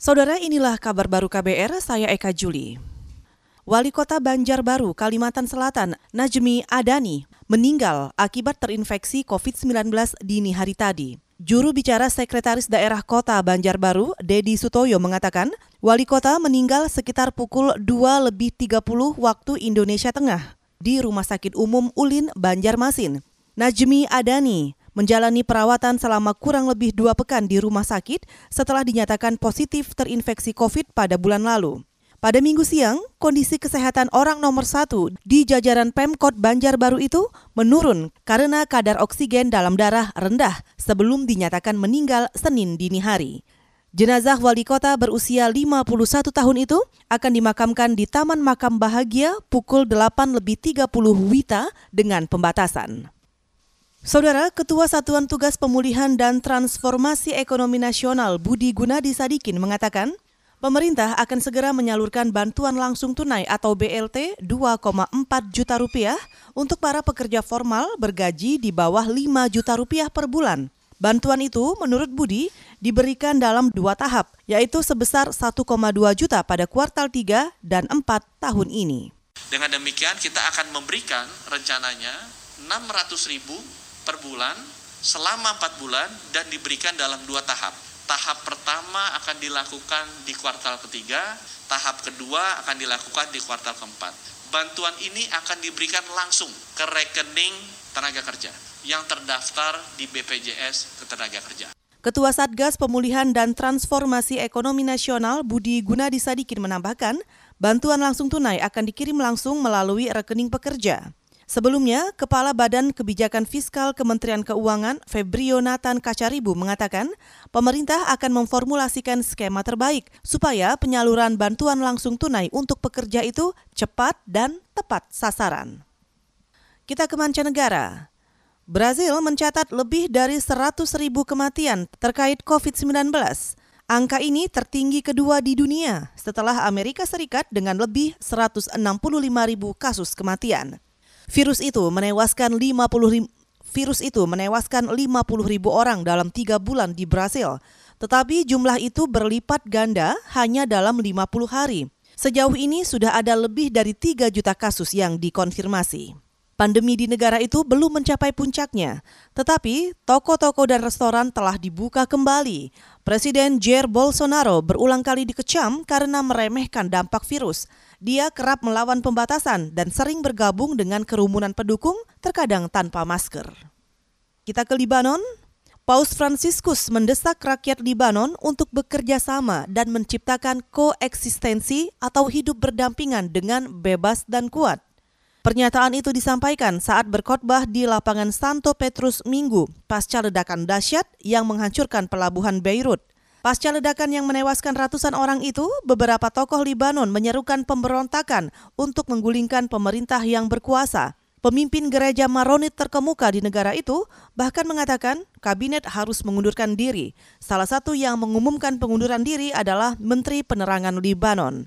Saudara inilah kabar baru KBR, saya Eka Juli. Wali Kota Banjarbaru, Kalimantan Selatan, Najmi Adani, meninggal akibat terinfeksi COVID-19 dini hari tadi. Juru bicara Sekretaris Daerah Kota Banjarbaru, Dedi Sutoyo mengatakan, Wali Kota meninggal sekitar pukul 2 lebih 30 waktu Indonesia Tengah di Rumah Sakit Umum Ulin, Banjarmasin. Najmi Adani menjalani perawatan selama kurang lebih dua pekan di rumah sakit setelah dinyatakan positif terinfeksi COVID pada bulan lalu. Pada minggu siang, kondisi kesehatan orang nomor satu di jajaran Pemkot Banjarbaru itu menurun karena kadar oksigen dalam darah rendah sebelum dinyatakan meninggal Senin dini hari. Jenazah wali kota berusia 51 tahun itu akan dimakamkan di Taman Makam Bahagia pukul 8 lebih 30 Wita dengan pembatasan. Saudara Ketua Satuan Tugas Pemulihan dan Transformasi Ekonomi Nasional Budi Gunadi Sadikin mengatakan, pemerintah akan segera menyalurkan bantuan langsung tunai atau BLT 2,4 juta rupiah untuk para pekerja formal bergaji di bawah 5 juta rupiah per bulan. Bantuan itu menurut Budi diberikan dalam dua tahap, yaitu sebesar 1,2 juta pada kuartal 3 dan 4 tahun ini. Dengan demikian kita akan memberikan rencananya 600 ribu per bulan selama empat bulan dan diberikan dalam dua tahap. Tahap pertama akan dilakukan di kuartal ketiga, tahap kedua akan dilakukan di kuartal keempat. Bantuan ini akan diberikan langsung ke rekening tenaga kerja yang terdaftar di BPJS Ketenaga Kerja. Ketua Satgas Pemulihan dan Transformasi Ekonomi Nasional Budi Gunadi Sadikin menambahkan, bantuan langsung tunai akan dikirim langsung melalui rekening pekerja. Sebelumnya, Kepala Badan Kebijakan Fiskal Kementerian Keuangan Febrio Nathan Kacaribu mengatakan pemerintah akan memformulasikan skema terbaik supaya penyaluran bantuan langsung tunai untuk pekerja itu cepat dan tepat sasaran. Kita ke mancanegara. Brazil mencatat lebih dari 100 ribu kematian terkait COVID-19. Angka ini tertinggi kedua di dunia setelah Amerika Serikat dengan lebih 165 ribu kasus kematian. Virus itu menewaskan 50 ribu, virus itu menewaskan 50 ribu orang dalam tiga bulan di Brasil. Tetapi jumlah itu berlipat ganda hanya dalam 50 hari. Sejauh ini sudah ada lebih dari 3 juta kasus yang dikonfirmasi. Pandemi di negara itu belum mencapai puncaknya, tetapi toko-toko dan restoran telah dibuka kembali. Presiden Jair Bolsonaro berulang kali dikecam karena meremehkan dampak virus. Dia kerap melawan pembatasan dan sering bergabung dengan kerumunan pendukung, terkadang tanpa masker. Kita ke Libanon. Paus Franciscus mendesak rakyat Libanon untuk bekerja sama dan menciptakan koeksistensi atau hidup berdampingan dengan bebas dan kuat. Pernyataan itu disampaikan saat berkhotbah di lapangan Santo Petrus Minggu pasca ledakan dahsyat yang menghancurkan pelabuhan Beirut. Pasca ledakan yang menewaskan ratusan orang itu, beberapa tokoh Libanon menyerukan pemberontakan untuk menggulingkan pemerintah yang berkuasa. Pemimpin gereja Maronit terkemuka di negara itu bahkan mengatakan kabinet harus mengundurkan diri. Salah satu yang mengumumkan pengunduran diri adalah Menteri Penerangan Libanon.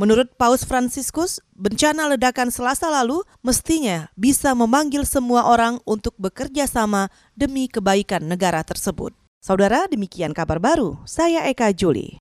Menurut Paus Franciscus, bencana ledakan Selasa lalu mestinya bisa memanggil semua orang untuk bekerja sama demi kebaikan negara tersebut. Saudara, demikian kabar baru. Saya Eka Juli.